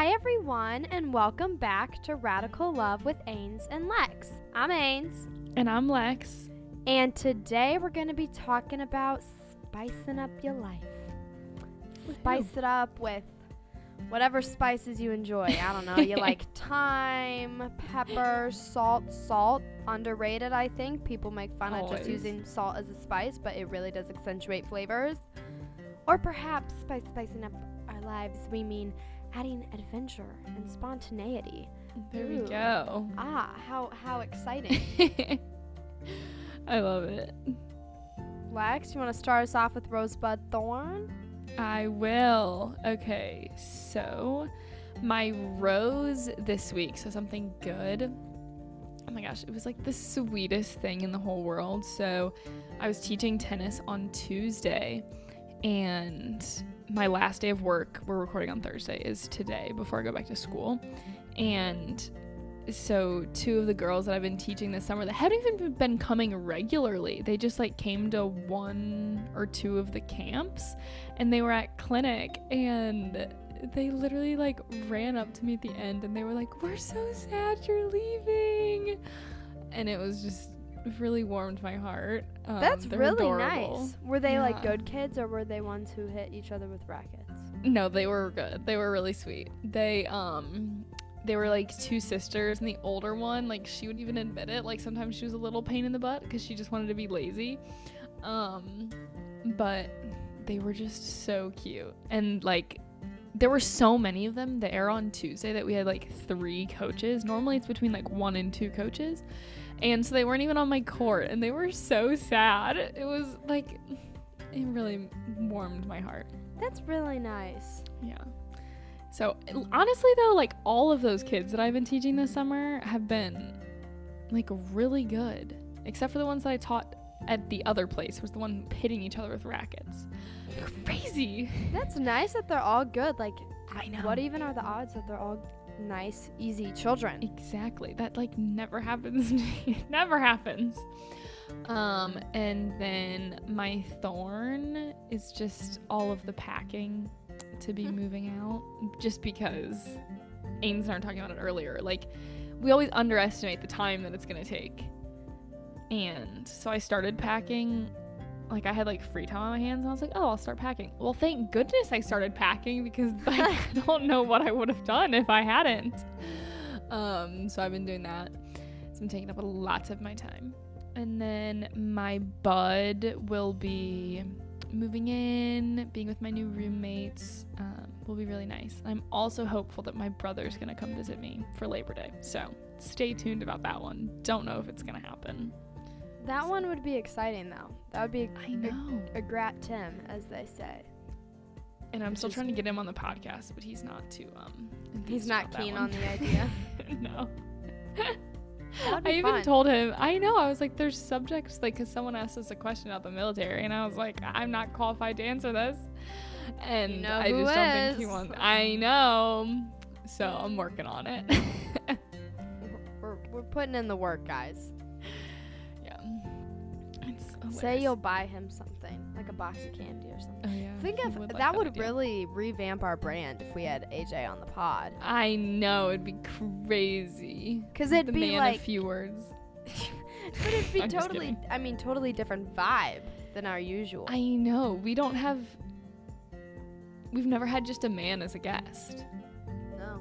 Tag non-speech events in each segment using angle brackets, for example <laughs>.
Hi, everyone, and welcome back to Radical Love with Ains and Lex. I'm Ains, And I'm Lex. and today we're going to be talking about spicing up your life. Spice it up with whatever spices you enjoy. I don't know. You <laughs> like thyme, pepper, salt, salt. Underrated, I think. People make fun of just using salt as a spice, but it really does accentuate flavors. Or perhaps by spicing up our lives, we mean adding adventure and spontaneity. There Ooh. we go. Ah, how how exciting. <laughs> I love it. Lex, you want to start us off with Rosebud Thorn? I will. Okay, so my rose this week, so something good. Oh my gosh, it was like the sweetest thing in the whole world. So I was teaching tennis on Tuesday, and my last day of work, we're recording on Thursday, is today before I go back to school. And so two of the girls that I've been teaching this summer that haven't even been coming regularly. They just like came to one or two of the camps and they were at clinic and they literally like ran up to me at the end and they were like, "We're so sad you're leaving." And it was just really warmed my heart. Um, That's really adorable. nice. Were they like good kids or were they ones who hit each other with rackets? No, they were good. They were really sweet. They um they were like two sisters and the older one like she would even admit it like sometimes she was a little pain in the butt because she just wanted to be lazy um but they were just so cute and like there were so many of them there on tuesday that we had like three coaches normally it's between like one and two coaches and so they weren't even on my court and they were so sad it was like it really warmed my heart That's really nice. yeah. So honestly though, like all of those kids that I've been teaching this summer have been like really good. Except for the ones that I taught at the other place was the one pitting each other with rackets. Crazy. That's nice that they're all good. Like, I know. what even are the odds that they're all nice, easy children? Exactly. That like never happens. to <laughs> never happens. Um, and then my thorn is just all of the packing to be moving out. Just because Ains and I were talking about it earlier. Like we always underestimate the time that it's gonna take. And so I started packing like I had like free time on my hands and I was like, oh, I'll start packing. Well, thank goodness I started packing because <laughs> I don't know what I would have done if I hadn't. Um, so I've been doing that. It's been taking up a lot of my time. And then my bud will be moving in, being with my new roommates. Um, will be really nice. I'm also hopeful that my brother's gonna come visit me for Labor Day. So stay tuned about that one. Don't know if it's gonna happen. That one would be exciting, though. That would be I know. a grat Tim, as they say. And I'm still trying to get him on the podcast, but he's not too um. He's not keen on the <laughs> idea. no. <laughs> I be even fun. told him, I know, I was like, there's subjects, like, because someone asked us a question about the military, and I was like, I'm not qualified to answer this. And know I just don't think he wants, I know. So I'm working on it. <laughs> We're, we're putting in the work, guys. Say you'll buy him something, like a box of candy or something. Oh, yeah. Think of would like that would idea. really revamp our brand if we had AJ on the pod. I know, it'd be crazy. Cause it'd the be man like, of few words. <laughs> but it'd be <laughs> totally. I mean, totally different vibe than our usual. I know. We don't have. We've never had just a man as a guest. no,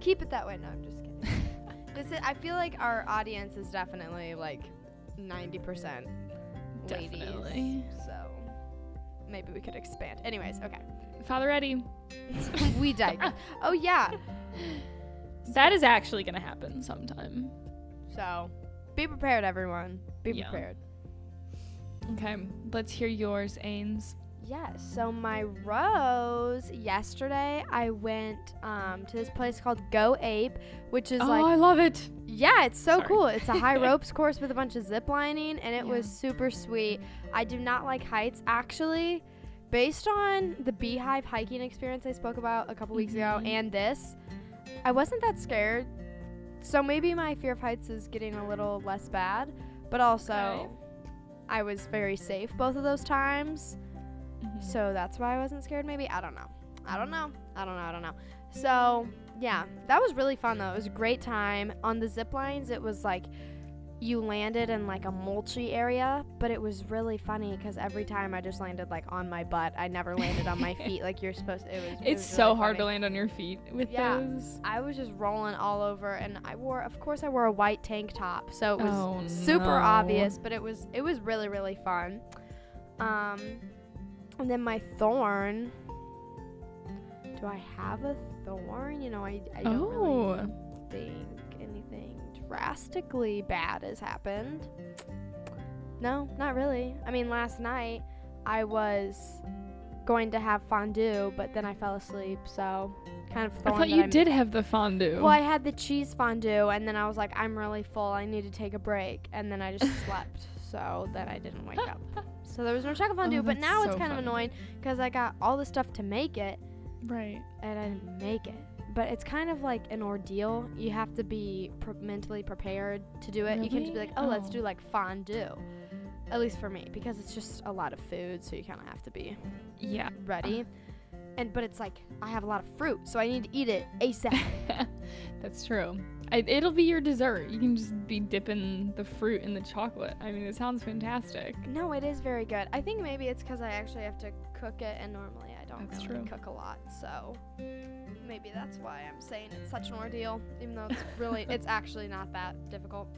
keep it that way. No, I'm just kidding. <laughs> Just it, I feel like our audience is definitely like ninety percent ladies. Definitely. So maybe we could expand. Anyways, okay. Father Eddie. <laughs> we digress. <laughs> oh yeah. That is actually going to happen sometime. So be prepared, everyone. Be Yeah. prepared. Okay, let's hear yours, Ains. Yes. So my rose yesterday, I went um, to this place called Go Ape, which is oh, like Oh, I love it. yeah, it's so Sorry. cool. It's a high <laughs> ropes course with a bunch of zip lining, and it was super sweet. I do not like heights actually. Based on the beehive hiking experience I spoke about a couple weeks ago Mhm. and this, I wasn't that scared. So maybe my fear of heights is getting a little less bad, but also Okay. I was very safe both of those times. Mhm. So that's why I wasn't scared, maybe? I don't know. I don't know. I don't know. I don't know. So yeah, that was really fun though. It was a great time on the zip lines. It was like you landed in like a mulchy area, but it was really funny because every time I just landed like on my butt. I never landed on my <laughs> feet like you're supposed. to. It was. it It's was so really hard to land on your feet with Yeah. those. I was just rolling all over, and I wore, of course, I wore a white tank top, so it was Oh, super no. obvious, but it was it was really really fun. Um, and then my thorn. Do I have a thorn? You know, I I don't Oh. really think anything drastically bad has happened. No, not really. I mean, last night I was going to have fondue, but then I fell asleep, so kind of I thought you I'm- did have the fondue. well, I had the cheese fondue, and then I was like, I'm really full. I need to take a break, and then I just <laughs> slept. So then I didn't wake up. So there was no chocolate fondue, Oh, but now it's so kind of annoying because I got all the stuff to make it, right. and I didn't make it. But it's kind of like an ordeal. You have to be mentally prepared to do it. You can't just be like, oh, let's Oh. do like fondue. At least for me, because it's just a lot of food, so you kind of have to be Yeah. ready. And but it's like I have a lot of fruit, so I need to eat it ASAP. <laughs> That's true. I, it'll be your dessert. You can just be dipping the fruit in the chocolate. I mean, it sounds fantastic. No, it is very good. I think maybe it's because I actually have to cook it, and normally I don't That's really true. cook a lot. So maybe that's why I'm saying it's such an ordeal, even though it's really, <laughs> it's actually not that difficult.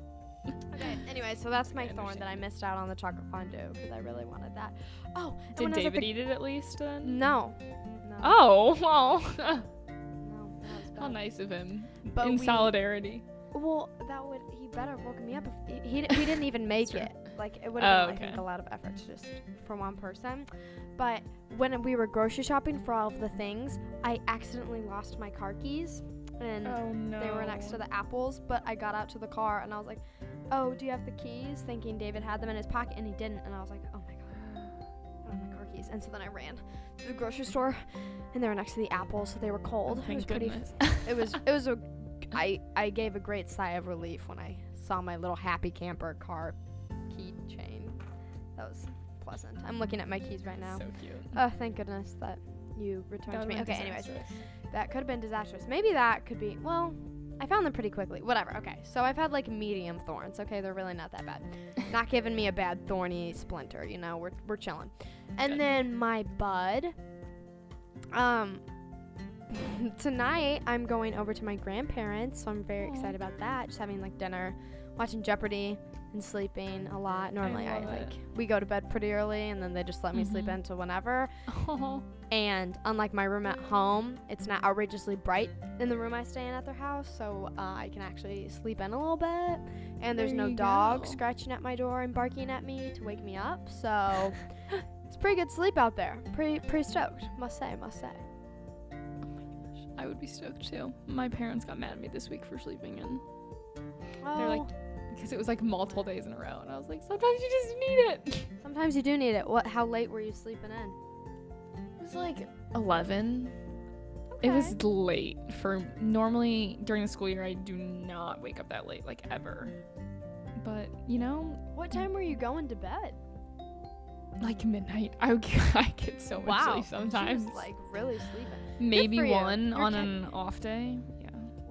Okay. <laughs> Anyway, so that's my thorn that I missed out on the chocolate fondue because I really wanted that. Oh, Did when I was at David the- eat it at least then? No. Oh, well. No. <laughs> How nice of him. But in we- solidarity. Well, that would he better have woken me up if he, he, didn't <laughs> even make it. Like it would have Oh, been I oh, think a lot of effort to just for one person. But when we were grocery shopping for all of the things, I accidentally lost my car keys and Oh no. they were next to the apples, but I got out to the car and I was like, "Oh, do you have the keys?" thinking David had them in his pocket and he didn't and I was like, "Oh my god. I don't have my car keys." And so then I ran to the grocery store and they were next to the apples, so they were cold. it Thank was pretty goodness. it was <laughs> it was a I I gave a great sigh of relief when I saw my little happy camper car keychain. That was pleasant. I'm looking at my keys right now. so cute. Oh, thank goodness that you returned That to me. Okay, anyways, that could have been disastrous. Maybe that could be well. I found them pretty quickly. Whatever. Okay, so I've had like medium thorns. Okay, they're really not that bad. not giving me a bad thorny splinter. You know, we're we're chilling. And Good. then my bud. Um. <laughs> tonight I'm going over to my grandparents, so I'm very Aw. excited about that. Just having like dinner, watching Jeopardy, and sleeping a lot. Normally I, love like it. we go to bed pretty early, and then they just let me sleep in till whenever. Oh, <laughs> And unlike my room at home, it's not outrageously bright in the room I stay in at their house, so uh, I can actually sleep in a little bit. And there's There no dog go. scratching at my door and barking at me to wake me up. So <laughs> it's pretty good sleep out there. Pretty pretty stoked, must say, must say. oh my gosh. I would be stoked too. My parents got mad at me this week for sleeping in They're like- Oh, because it was like multiple days in a row, and I was like, sometimes you just need it. <laughs> sometimes you do need it. What? How late were you sleeping in? It was like 11. It was late for normally during the school year. I do not wake up that late, like ever. But you know, What time were you going to bed? like midnight, <laughs> I would I get so much wow. sleep sometimes. She was, like really sleeping. Maybe you. one You're on an off day.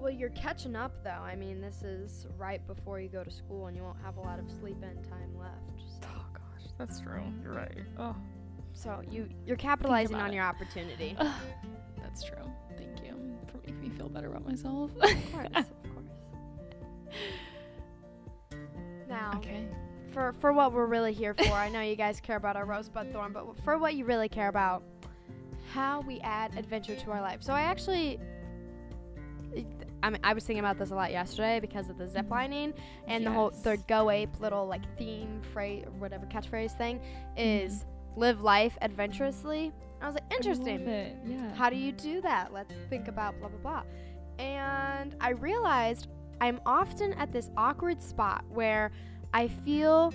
Well, you're catching up though. I mean, this is right before you go to school, and you won't have a lot of sleep-in time left. So, Oh gosh, that's true. You're right. Oh, so you you're capitalizing on it. your opportunity. <laughs> that's true. Thank you for making me feel better about myself. of course, of course. Now, okay. for for what we're really here for, I know you guys care about our rosebud thorn, but for what you really care about, how we add adventure to our life. So I actually. I mean, I was thinking about this a lot yesterday because of the zip lining and the whole the go ape little like theme phrase or whatever catchphrase thing is live life adventurously. I was like, interesting. Mm-hmm. I love it. Yeah. How do you do that? Let's think about blah blah blah. And I realized I'm often at this awkward spot where I feel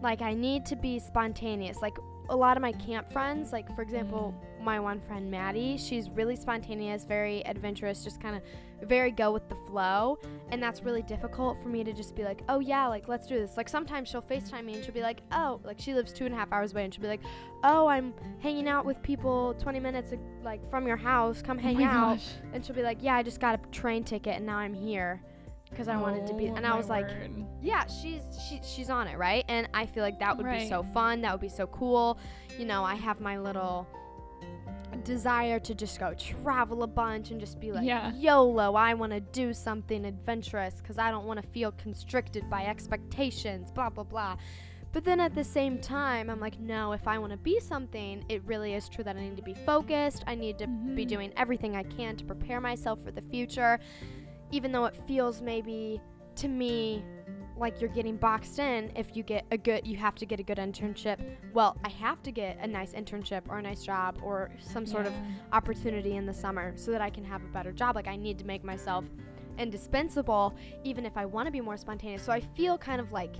like I need to be spontaneous. Like a lot of my camp friends, like for example, my one friend Maddie, she's really spontaneous, very adventurous, just kind of very go with the flow. And that's really difficult for me to just be like, oh yeah, like let's do this. Like sometimes she'll FaceTime me and she'll be like, oh, like she lives two and a half hours away and she'll be like, oh, I'm hanging out with people 20 minutes like from your house, come oh hang oh out. gosh. And she'll be like, yeah, I just got a train ticket and now I'm here because I wanted to be. Oh And I was like, word. yeah, she's she, she's on it, right? And I feel like that would be so fun. That would be so cool. You know, I have my little desire to just go travel a bunch and just be like Yeah. YOLO. I want to do something adventurous because I don't want to feel constricted by expectations. Blah blah blah. But then at the same time, I'm like, no, if I want to be something, it really is true that I need to be focused. I need to be Mhm. doing everything I can to prepare myself for the future, even though it feels maybe to me like you're getting boxed in if you get a good you have to get a good internship. Well i have to get a nice internship or a nice job or some sort of opportunity in the summer so that i can have a better job. Like i need to make myself indispensable even if i want to be more spontaneous. So i feel kind of like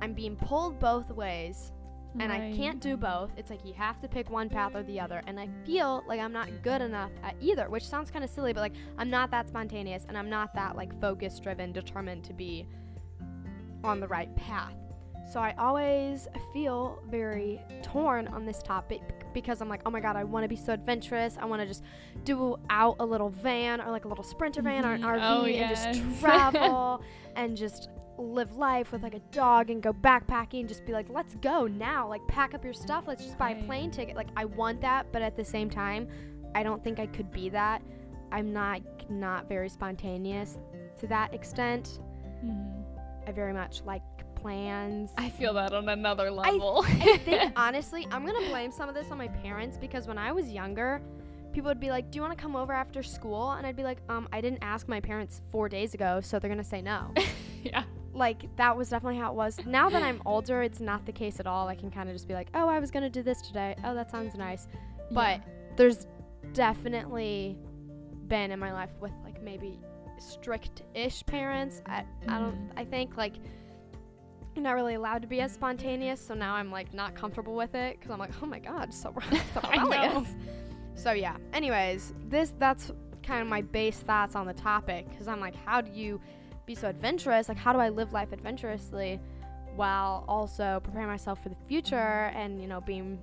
i'm being pulled both ways and I can't do both. It's like you have to pick one path or the other. And I feel like I'm not good enough at either, which sounds kind of silly, but like I'm not that spontaneous and I'm not that like focus driven, determined to be on the right path. So I always feel very torn on this topic because I'm like, oh my god, I want to be so adventurous. I want to just do out a little van or like a little sprinter van or an Mhm. RV Oh, and just <laughs> travel and just live life with like a dog and go backpacking just be like let's go now like pack up your stuff let's just buy a plane ticket like i want that but at the same time i don't think i could be that i'm not not very spontaneous to that extent Mhm. I very much like plans I feel that on another level. I think <laughs> honestly, I'm gonna blame some of this on my parents because when I was younger, people would be like, "Do you want to come over after school?" And I'd be like, "Um, I didn't ask my parents four days ago, so they're gonna say no." <laughs> yeah. like that was definitely how it was. Now that I'm older, it's not the case at all. I can kind of just be like, "Oh, I was gonna do this today. Oh, that sounds nice." But there's definitely been in my life with like maybe strict-ish parents. I, I don't. Mhm. I think like you're not really allowed to be as spontaneous. So now I'm like not comfortable with it because I'm like, oh my god, so, <laughs> re- so I know. rebellious. So yeah. Anyways, this that's kind of my base thoughts on the topic because I'm like, how do you be so adventurous? Like, how do I live life adventurously while also preparing myself for the future and you know being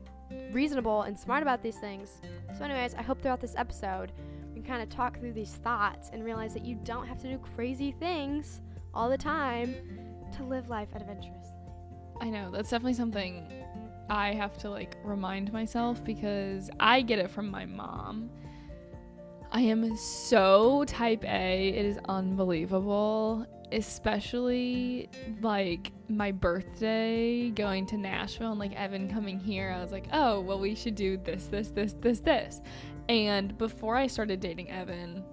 reasonable and smart about these things? So, anyways, I hope throughout this episode can kind of talk through these thoughts and realize that you don't have to do crazy things all the time to live life adventurously. I know that's definitely something I have to like remind myself because I get it from my mom. I am so type A. It is unbelievable. Especially like my birthday going to Nashville and like Evan coming here. I was like, oh, well, we should do this, this, this, this, this. And before I started dating Evan,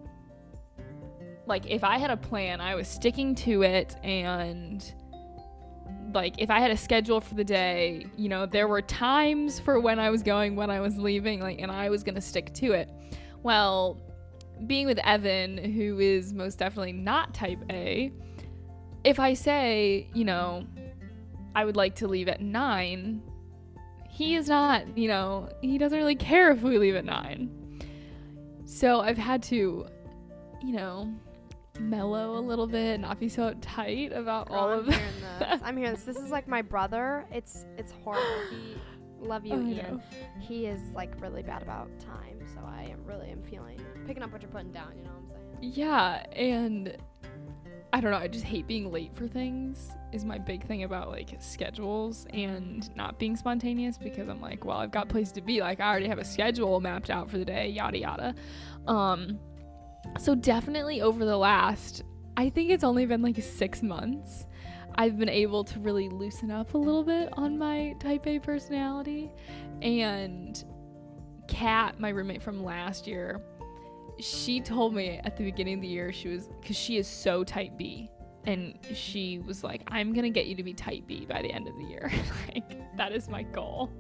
like if I had a plan, I was sticking to it and like if I had a schedule for the day, you know, there were times for when I was going, when I was leaving, like and I was going to stick to it. Well, being with Evan, who is most definitely not type A, if I say, you know, I would like to leave at 9, he is not, you know, he doesn't really care if we leave at 9. So I've had to, you know, mellow a little bit, and not be so tight about all Girl, of I'm hearing <laughs> this. I'm hearing this. This is like my brother. It's it's horrible. He love you, oh, I Ian. know. He is like really bad about time. So I am really am feeling picking up what you're putting down. You know what I'm saying? Yeah, and I don't know, I just hate being late for things is my big thing about like schedules and not being spontaneous because I'm like, well, I've got place to be. Like I already have a schedule mapped out for the day, yada yada. Um so definitely over the last I think it's only been like 6 months I've been able to really loosen up a little bit on my type A personality and Kat, my roommate from last year, she told me at the beginning of the year she was because she is so type B, and she was like, "I'm gonna get you to be type B by the end of the year. <laughs> like that is my goal."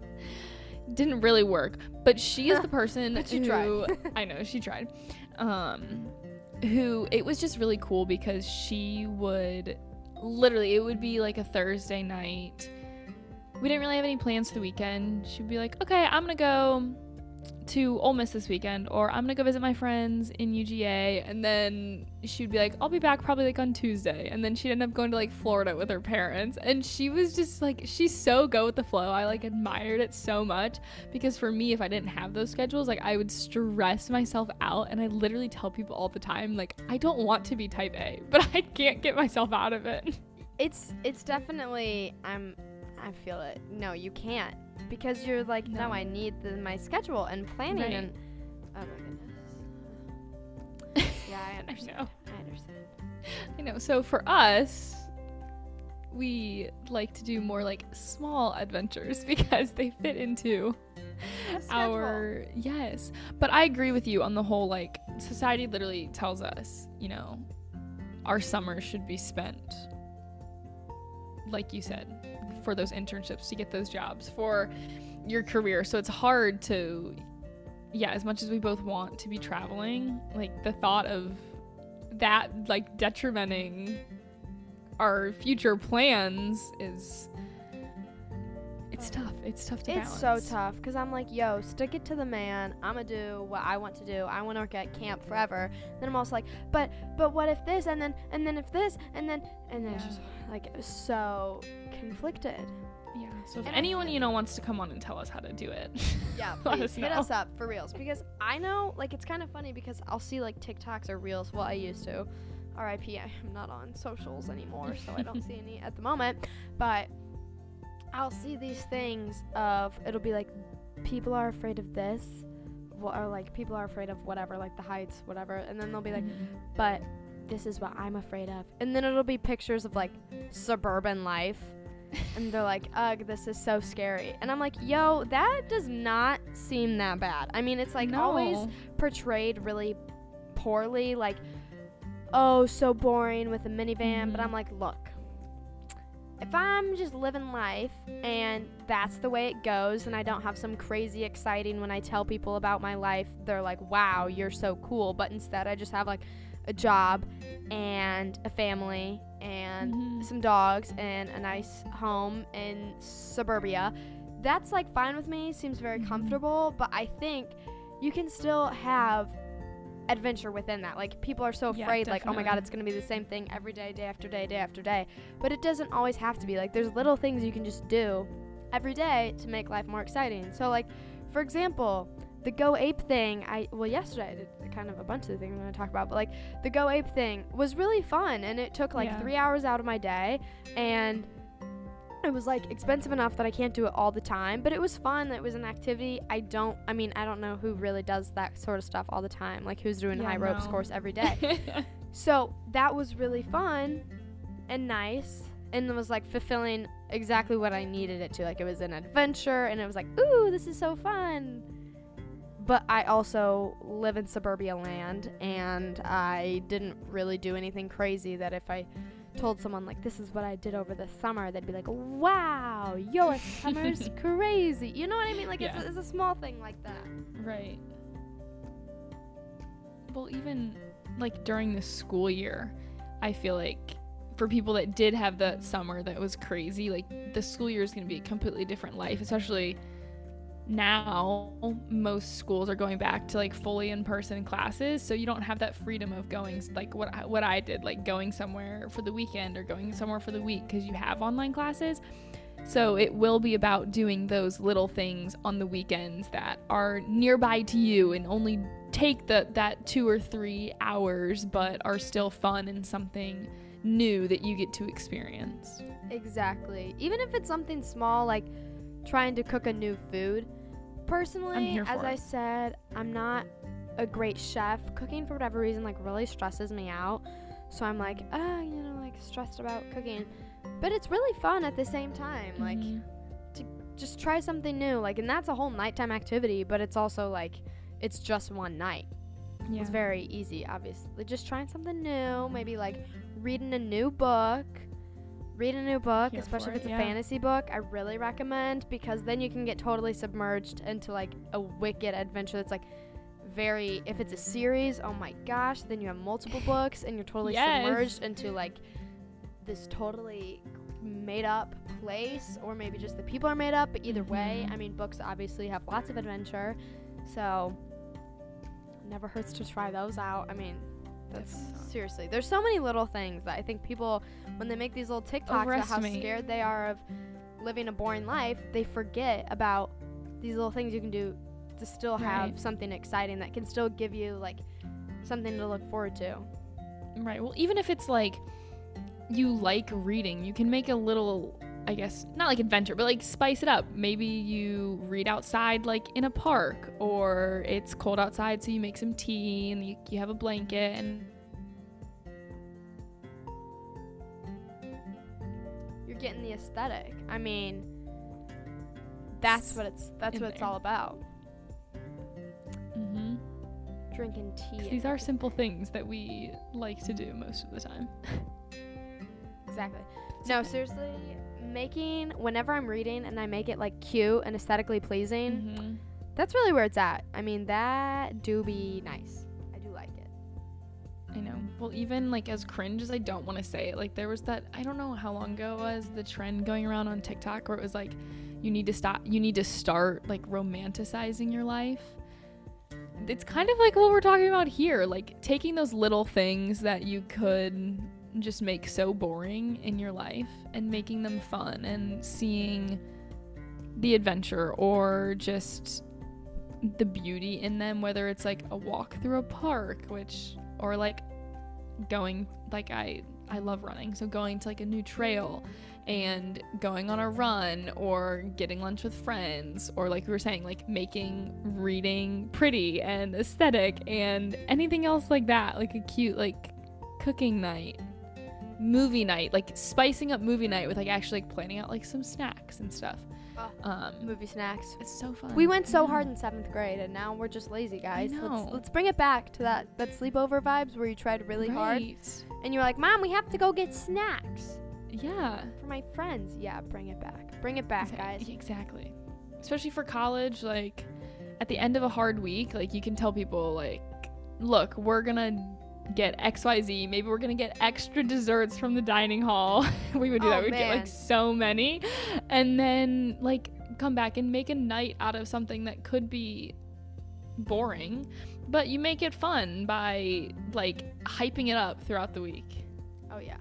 Didn't really work, but she is the <laughs> person who. <laughs> I know she tried. Um, who it was just really cool because she would literally it would be like a Thursday night we didn't really have any plans for the weekend. She'd be like, okay, I'm gonna go to Ole Miss this weekend, or I'm gonna go visit my friends in UGA, and then she'd be like, I'll be back probably like on Tuesday, and then she'd end up going to like Florida with her parents, and she was just like, she's so go with the flow. I like admired it so much because for me, if I didn't have those schedules, like I would stress myself out, and I literally tell people all the time, like I don't want to be Type A, but <laughs> I can't get myself out of it. It's it's definitely I'm I feel it. No, you can't because you're like no, No. I need the, my schedule and planning Right. and oh my goodness. <laughs> Yeah, I I understand. know. I understand. I know. So for us, we like to do more like small adventures <laughs> because they fit into our yes. But I agree with you on the whole like society literally tells us, you know, our summer should be spent like you said for those internships to get those jobs for your career. So it's hard to yeah, as much as we both want to be traveling, like the thought of that like detrimenting our future plans is it's tough. It's tough to It's balance. so tough because I'm like, yo, stick it to the man. I'm gonna do what I want to do. I want to work at camp forever. Then I'm also like, but but what if this and then and then if this and then and then Yeah. just like so conflicted. Yeah. So if And anyone you know wants to come on and tell us how to do it, <laughs> Yeah, please us hit us up for reals because I know like it's kind of funny because I'll see like TikToks or reels. Well, I used to. R.I.P. I'm not on socials anymore, so I don't see any at the moment. But I'll see these things of it'll be like people are afraid of this, or like people are afraid of whatever, like the heights, whatever, and then they'll be like, but this is what I'm afraid of, and then it'll be pictures of like suburban life. and they're like, ugh, this is so scary. And I'm like, yo, that does not seem that bad. I mean, it's like always portrayed really poorly, like, oh, so boring with a minivan. But Mhm. I'm like, look, if I'm just living life and that's the way it goes, and I don't have some crazy exciting when I tell people about my life, they're like, wow, you're so cool. But instead, I just have like a job and a family and Mhm. some dogs and a nice home in suburbia. That's like fine with me, seems very Mhm. comfortable, but I think you can still have adventure within that. Like people are so Yeah, afraid like oh my god it's to be the same thing every day day after day day after day. But it doesn't always have to be. Like there's little things you can just do every day to make life more exciting. So like for example, the Go Ape thing, I well yesterday I did kind of a bunch of the things I'm to talk about, but like the Go Ape thing was really fun and it took like Yeah. 3 hours out of my day and it was like expensive enough that I can't do it all the time, but it was fun. It was an activity. I don't I mean, I don't know who really does that sort of stuff all the time, like who's doing Yeah, high ropes no. course every <laughs> day. So that was really fun and nice and it was like fulfilling exactly what I needed it to. Like it was an adventure and it was like, ooh, this is so fun. But I also live in suburbia land and I didn't really do anything crazy that if I told someone like this is what I did over the summer, they'd be like, Wow, your summer's <laughs> crazy. You know what I mean? Like Yeah. it's, a, it's a small thing like that. Right. Well, even like during the school year, I feel like for people that did have the summer that was crazy, like the school year is going to be a completely different life, especially now most schools are going back to like fully in-person classes so you don't have that freedom of going like what I, what I did like going somewhere for the weekend or going somewhere for the week cuz you have online classes so it will be about doing those little things on the weekends that are nearby to you and only take the that 2 or 3 hours but are still fun and something new that you get to experience. Exactly. Even if it's something small like trying to cook a new food. Personally, as I it. said, I'm not a great chef. Cooking for whatever reason like really stresses me out. So I'm like, ah, you know, like stressed about cooking. But it's really fun at the same time. Like to just try something new. Like and that's a whole nighttime activity, but it's also like it's just one night. yeah. It's very easy, obviously. Just trying something new, maybe like reading a new book. Read a new book, Here especially if it's it, a yeah. fantasy book. I really recommend because then you can get totally submerged into like a wicked adventure that's like very if it's a series, oh my gosh, then you have multiple <laughs> books and you're totally Yes. submerged into like this totally made up place or maybe just the people are made up, but either way, Mhm. I mean, books obviously have lots of adventure. So, never hurts to try those out. I mean, that's seriously. There's so many little things that I think people, when they make these little TikToks about how scared they are of living a boring life, they forget about these little things you can do to still have Right. something exciting that can still give you like something to look forward to. Right. Well, even if it's like you like reading, you can make a little, I guess, not like adventure, but like spice it up. Maybe you read outside, like in a park, or it's cold outside, so you make some tea and you, you have a blanket and. You're getting the aesthetic. I mean, that's what it's that's what it's there. all about. hmm Drinking tea. These are simple things that we like to do most of the time. <laughs> Exactly. No, seriously, making whenever I'm reading and I make it like cute and aesthetically pleasing, hmm that's really where it's at. I mean, that do be nice. I do like it. I know. Well, even like as cringe as I don't want to say it, like there was that I don't know how long ago it was the trend going around on TikTok where it was like you need to stop you need to start like romanticizing your life. It's kind of like what we're talking about here, like taking those little things that you could just make so boring in your life and making them fun and seeing the adventure or just the beauty in them whether it's like a walk through a park which or like going like I I love running. So going to like a new trail and going on a run or getting lunch with friends or like we were saying like making reading pretty and aesthetic and anything else like that like a cute like cooking night movie night like spicing up movie night with like actually like planning out like some snacks and stuff Oh. um Movie snacks. it's so fun We went so hard in seventh grade, and now we're just lazy guys. Let's let's bring it back to that that sleepover vibes where you tried really hard, and you're like, "Mom, we have to go get snacks yeah for my friends." Yeah, bring it back. Bring it back, Exa- guys. Exactly. Especially for college, like at the end of a hard week, like you can tell people like, look, we're gonna get XYZ. Maybe we're gonna get extra desserts from the dining hall. <laughs> we would do Oh, that. We'd get like so many. And then like come back and make a night out of something that could be boring, but you make it fun by like hyping it up throughout the week. Oh yeah.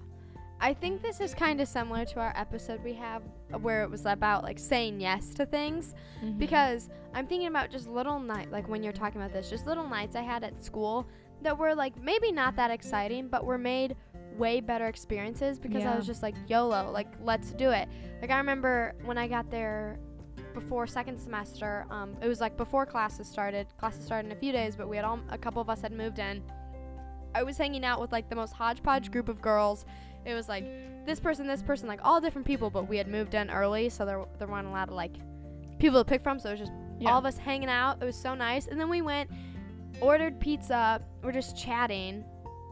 I think this is kind of similar to our episode we have uh, where it was about like saying yes to things Mm-hmm. because I'm thinking about just little night like when you're talking about this, just little nights I had at school that were like maybe not that exciting, but were made way better experiences because I was just like YOLO, like let's do it. Like I remember when I got there before second semester, um, it was like before classes started. Classes started in a few days, but we had all a couple of us had moved in. I was hanging out with like the most hodgepodge group of girls. It was like this person, this person, like all different people, but we had moved in early, so there there weren't a lot of like people to pick from. So it was just Yeah. all of us hanging out. It was so nice. And then we went, ordered pizza. We're just chatting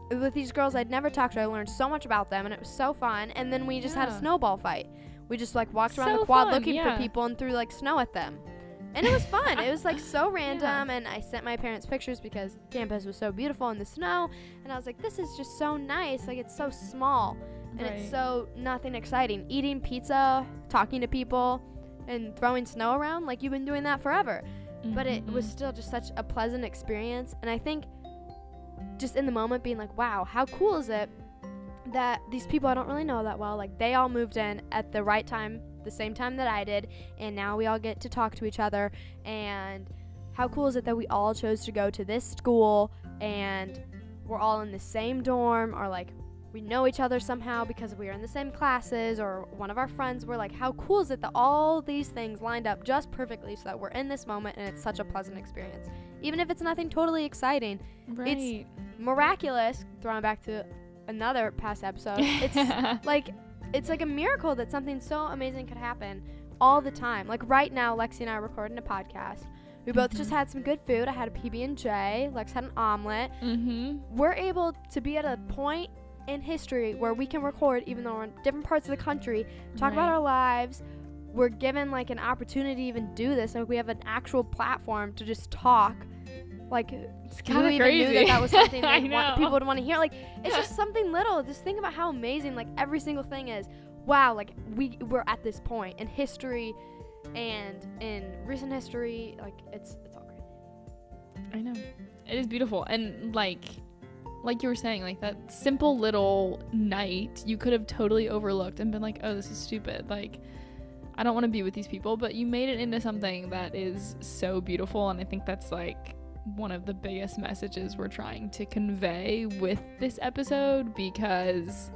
with these girls I'd never talked to. I learned so much about them, and it was so fun. And then we just had a snowball fight. We just like walked around So the quad fun, looking yeah. for people and threw like snow at them. And it was fun. it was like so <laughs> random. And I sent my parents pictures because campus was so beautiful in the snow. And I was like, this is just so nice. Like it's so small and it's so nothing exciting. Eating pizza, talking to people, and throwing snow around like you've been doing that forever. But it was Mhm. still just such a pleasant experience. And I think just in the moment being like, wow, how cool is it that these people I don't really know that well, like they all moved in at the right time, the same time that I did, and now we all get to talk to each other. And how cool is it that we all chose to go to this school and we're all in the same dorm or like we know each other somehow because we are in the same classes or one of our friends We're like how cool is it that all these things lined up just perfectly so that we're in this moment and it's such a pleasant experience even if it's nothing totally exciting right. it's miraculous throwing back to another past episode it's <laughs> like it's like a miracle that something so amazing could happen all the time like right now lexi and i are recording a podcast we both just Mhm. had some good food i had a pb&j lex had an omelet mm-hmm. we're able to be at a point in history where we can record even though we're in different parts of the country talk about our lives we're given like an opportunity to even do this like we have an actual platform to just talk like It's kind of crazy. knew that that was something <laughs> that want, people would want to hear like it's just <laughs> something little just think about how amazing like every single thing is wow, like we we're at this point in history and in recent history, like it's it's all great. I know. It is beautiful. And like like you were saying, like that simple little night you could have totally overlooked and been like, "Oh, this is stupid." Like I don't want to be with these people, but you made it into something that is so beautiful and I think that's like one of the biggest messages we're trying to convey with this episode because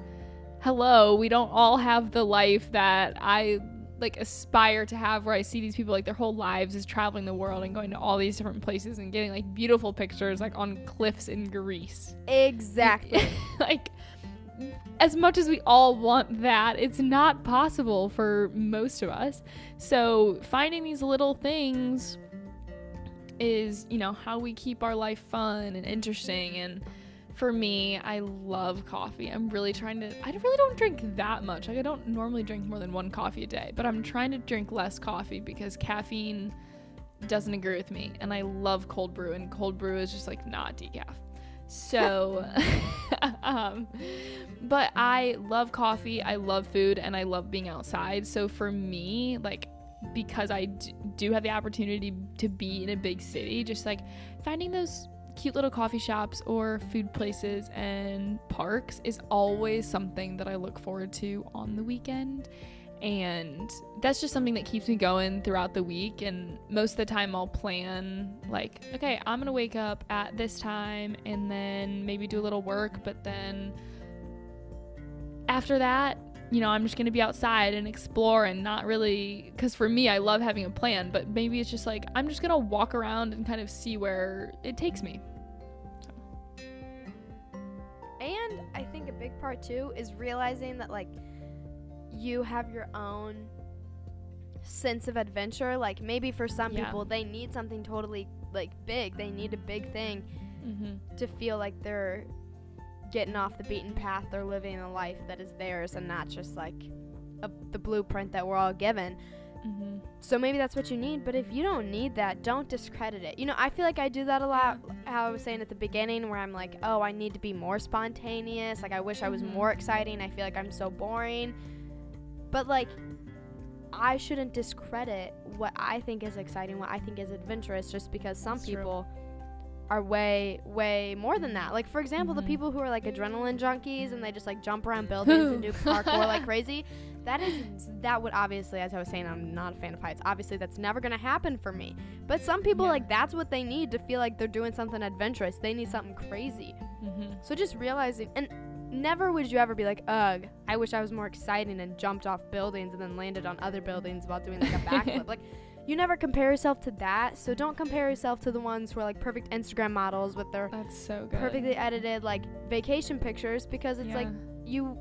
hello, we don't all have the life that I like aspire to have where I see these people like their whole lives is traveling the world and going to all these different places and getting like beautiful pictures like on cliffs in Greece. Exactly. <laughs> like as much as we all want that, it's not possible for most of us. So, finding these little things is, you know, how we keep our life fun and interesting and for me, I love coffee. I'm really trying to I really don't drink that much. Like I don't normally drink more than one coffee a day, but I'm trying to drink less coffee because caffeine doesn't agree with me and I love cold brew and cold brew is just like not decaf. So <laughs> um but I love coffee, I love food and I love being outside. So for me, like because I do have the opportunity to be in a big city, just like finding those cute little coffee shops or food places and parks is always something that I look forward to on the weekend. And that's just something that keeps me going throughout the week. And most of the time, I'll plan, like, okay, I'm gonna wake up at this time and then maybe do a little work. But then after that, you know, I'm just going to be outside and explore and not really cuz for me I love having a plan, but maybe it's just like I'm just going to walk around and kind of see where it takes me. So. And I think a big part too is realizing that like you have your own sense of adventure. Like maybe for some yeah. people they need something totally like big. They need a big thing mm-hmm. to feel like they're getting off the beaten path. They're living a life that is theirs and not just like a, the blueprint that we're all given. Mm-hmm. So maybe that's what you need, but if you don't need that, don't discredit it. You know, I feel like I do that a lot. How I was saying at the beginning, where I'm like, oh, I need to be more spontaneous. Like, I wish I was mm-hmm. more exciting. I feel like I'm so boring. But, like, I shouldn't discredit what I think is exciting, what I think is adventurous, just because some that's people. True are way way more than that. Like for example, mm-hmm. the people who are like adrenaline junkies and they just like jump around <laughs> buildings and do <laughs> parkour like crazy. That is that would obviously, as I was saying, I'm not a fan of heights. Obviously, that's never gonna happen for me. But some people yeah. like that's what they need to feel like they're doing something adventurous. They need something crazy. Mm-hmm. So just realizing and. Never would you ever be like, ugh, I wish I was more exciting and jumped off buildings and then landed on other buildings while doing like a backflip. <laughs> like, you never compare yourself to that. So don't compare yourself to the ones who are like perfect Instagram models with their That's so good. perfectly edited like vacation pictures because it's yeah. like you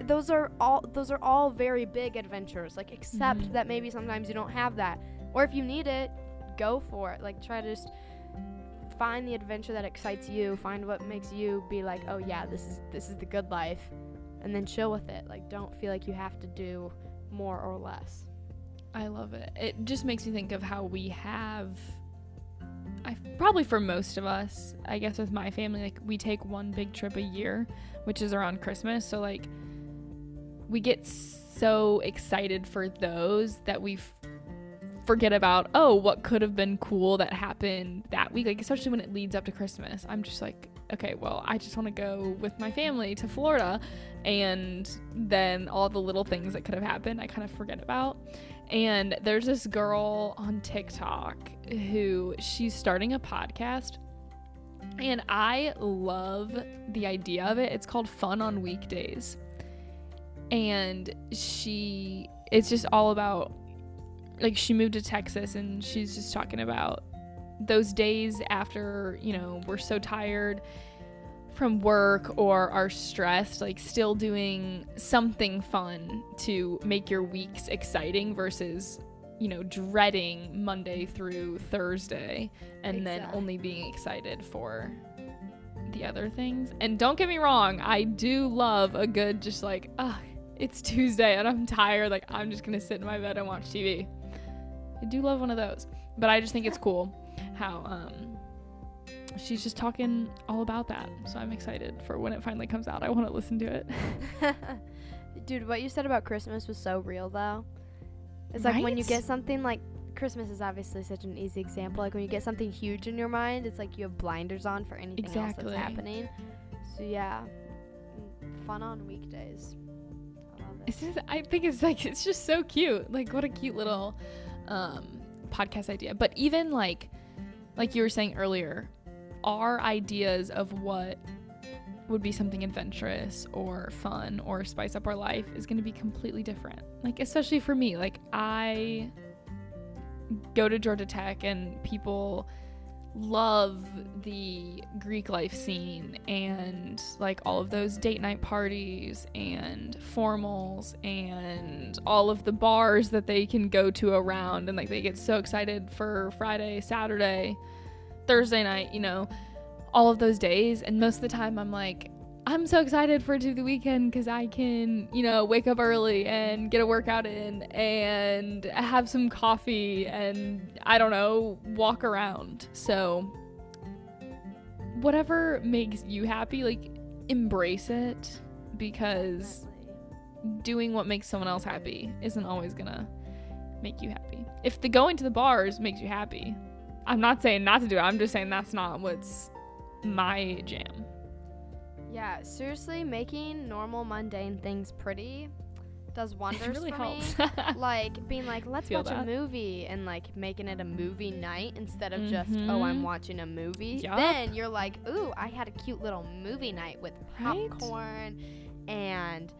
those are all those are all very big adventures. Like except mm-hmm. that maybe sometimes you don't have that. Or if you need it, go for it. Like try to just find the adventure that excites you, find what makes you be like, "Oh yeah, this is this is the good life." And then chill with it. Like don't feel like you have to do more or less. I love it. It just makes me think of how we have I probably for most of us, I guess with my family, like we take one big trip a year, which is around Christmas. So like we get so excited for those that we forget about oh what could have been cool that happened that week like especially when it leads up to christmas i'm just like okay well i just want to go with my family to florida and then all the little things that could have happened i kind of forget about and there's this girl on TikTok who she's starting a podcast. And I love the idea of it. It's called Fun on Weekdays. And she, it's just all about, like, she moved to Texas and she's just talking about those days after, you know, we're so tired from work or are stressed, like still doing something fun to make your weeks exciting versus, you know, dreading Monday through Thursday and exactly. then only being excited for the other things. And don't get me wrong, I do love a good, just like, ah, it's Tuesday and I'm tired. Like, I'm just going to sit in my bed and watch TV. I do love one of those. But I just think it's cool how, um, she's just talking all about that. So I'm excited for when it finally comes out. I want to listen to it. <laughs> Dude, what you said about Christmas was so real though. It's like when you get something like Christmas is obviously such an easy example. Like when you get something huge in your mind, it's like you have blinders on for anything else Exactly. that's happening. So yeah, fun on weekdays. I love it. It's just, I think it's like it's just so cute. Like what a cute little um, podcast idea. But even like like you were saying earlier, our ideas of what would be something adventurous or fun or spice up our life is going to be completely different. Like especially for me, like I go to Georgia Tech and people love the Greek life scene and like all of those date night parties and formals and all of the bars that they can go to around and like they get so excited for Friday, Saturday, Thursday night, you know, all of those days and most of the time I'm like I'm so excited for to the weekend because I can, you know, wake up early and get a workout in and have some coffee and I don't know, walk around. So, whatever makes you happy, like, embrace it because doing what makes someone else happy isn't always gonna make you happy. If the going to the bars makes you happy, I'm not saying not to do it, I'm just saying that's not what's my jam. Yeah, seriously, making normal mundane things pretty does <laughs> wonders really for helps. me. <laughs> like being like, let's watch a movie and like making it a movie night instead of just, oh, I'm Mhm. watching a movie. Yup. Then you're like, ooh, I had a cute little movie night with Right? popcorn and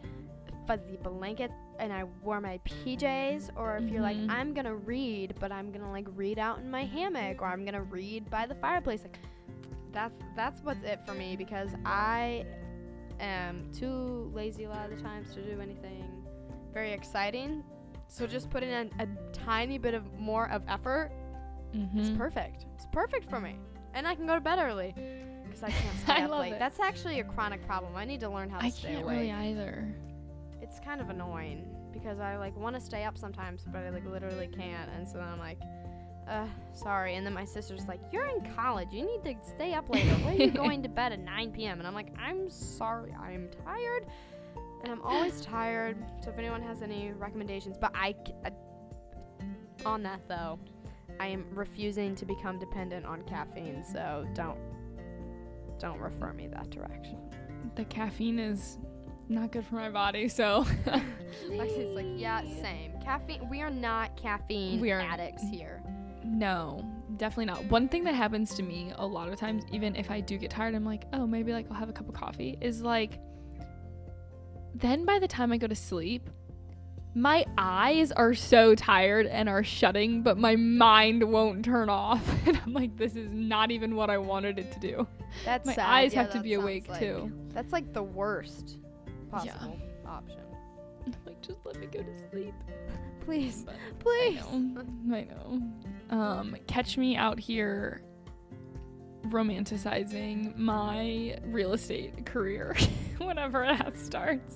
fuzzy blankets and I wore my PJs. Or if you're like, Mhm. I'm gonna read, but I'm gonna like read out in my hammock or I'm gonna read by the fireplace. Like that's that's what's it for me because I am too lazy a lot of the times to do anything very exciting. So just putting in a tiny bit of more of effort is Mhm. perfect. It's perfect for me, and I can go to bed early because I can't <laughs> stay I up late. it. That's actually a chronic problem. I need to learn how to I stay can't awake. really either. It's kind of annoying because I like want to stay up sometimes, but I like literally can't, and so then I'm like. Uh, sorry. And then my sister's like, "You're in college. You need to stay up later. Why are you <laughs> going to bed at 9 p.m.?" And I'm like, "I'm sorry. I'm tired, and I'm always tired. So if anyone has any recommendations, but I, on that though, I am refusing to become dependent on caffeine. So don't, don't refer me that direction." The caffeine is not good for my body, so <laughs> Lexi's like, "Yeah, same. Caffeine. We are not caffeine We are- addicts here." no, definitely not. One thing that happens to me a lot of times, even if I do get tired, I'm like, oh, maybe like I'll have a cup of coffee, is like, then by the time I go to sleep, my eyes are so tired and are shutting, but my mind won't turn off. <laughs> And I'm like, this is not even what I wanted it to do. That's My sad. eyes Yeah, have to be awake, like- too. That's like the worst possible option. <laughs> Like, just let me go to sleep. <laughs> Please, But please. I know. I know. Um, catch me out here romanticizing my real estate career <laughs> whenever that starts.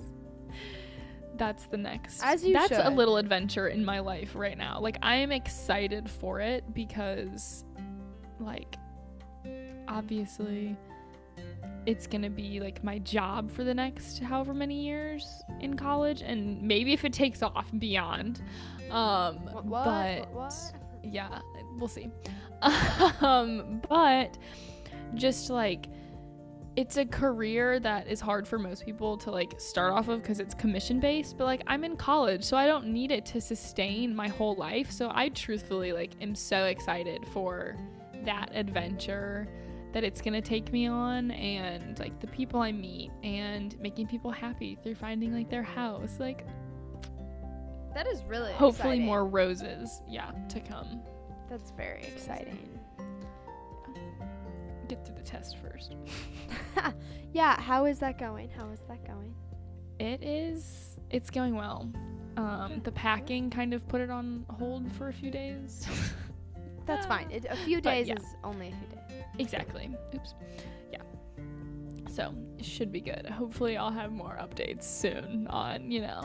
That's the next. As you That's a little adventure in my life right now. Like I am excited for it because like obviously it's going to be like my job for the next however many years in college and maybe if it takes off beyond um What? what? but what? yeah we'll see <laughs> um but just like it's a career that is hard for most people to like start off of because it's commission based but like i'm in college so i don't need it to sustain my whole life so i truthfully like am so excited for that adventure that it's gonna take me on and like the people i meet and making people happy through finding like their house like That is really hopefully exciting. more roses yeah to come That's very exciting. get through the test first <laughs> <laughs> yeah. How is that going? How is that going? It is. It's going well. Um, the packing kind of put it on hold for a few days. That's fine. <laughs> It, a few days yeah. is only a few days. Exactly. Oops. Yeah. So it should be good. Hopefully, I'll have more updates soon on you know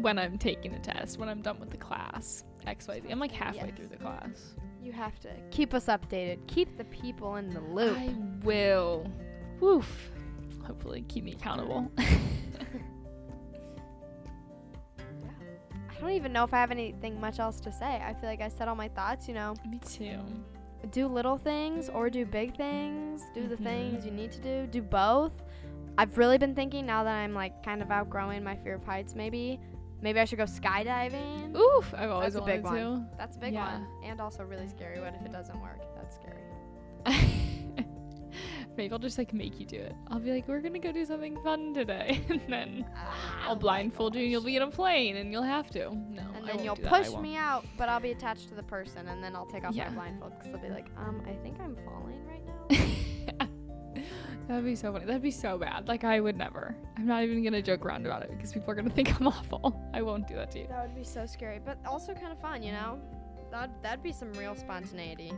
when I'm taking the test, when I'm done with the class. X Y Z. I'm like halfway Yes. through the class. You have to keep us updated. Keep the people in the loop. I will. Woof. Hopefully, keep me accountable. <laughs> I don't even know if I have anything much else to say. I feel like I said all my thoughts, you know. Me too. Do little things or do big things. Do the Mhm. things you need to do. Do both. I've really been thinking now that I'm like kind of outgrowing my fear of heights maybe. Maybe I should go skydiving. Oof, I've always That's a big wanted one. That's a big Yeah. one. And also really scary. What if it doesn't work? That's scary. <laughs> Maybe I'll just like make you do it. I'll be like, we're gonna go do something fun today, <laughs> and then I'll blindfold you, and you'll be in a plane, and you'll have to. No, And then you'll that, push me out, but I'll be attached to the person, and then I'll take off Yeah. my blindfold because they'll be like, um, I think I'm falling right now. <laughs> That'd be so funny. That'd be so bad. Like I would never. I'm not even gonna joke around about it because people are gonna <laughs> think I'm awful. I won't do that to you. that would be so scary, but also kind of fun, you know? That'd, that'd be some real spontaneity.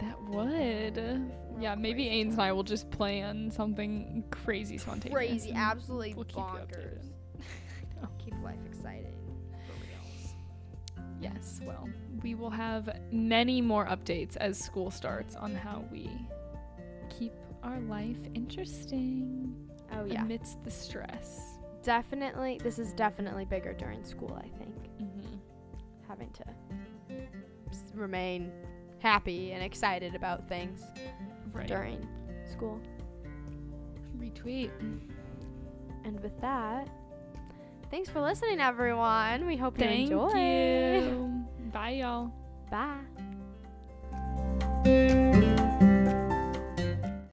That would. Yeah, maybe Ains and I will just plan something crazy spontaneous. Crazy, absolutely we'll keep bonkers. <laughs> know. Keep life exciting. Yes, well, we will have many more updates as school starts on how we keep our life interesting Oh, yeah. amidst the stress. Definitely, this is definitely bigger during school, I think. Mm-hmm. Having to remain happy and excited about things Right. during school. Retweet. And with that, Thanks for listening, everyone. We hope Thank you enjoy. You. <laughs> Bye, y'all. Bye.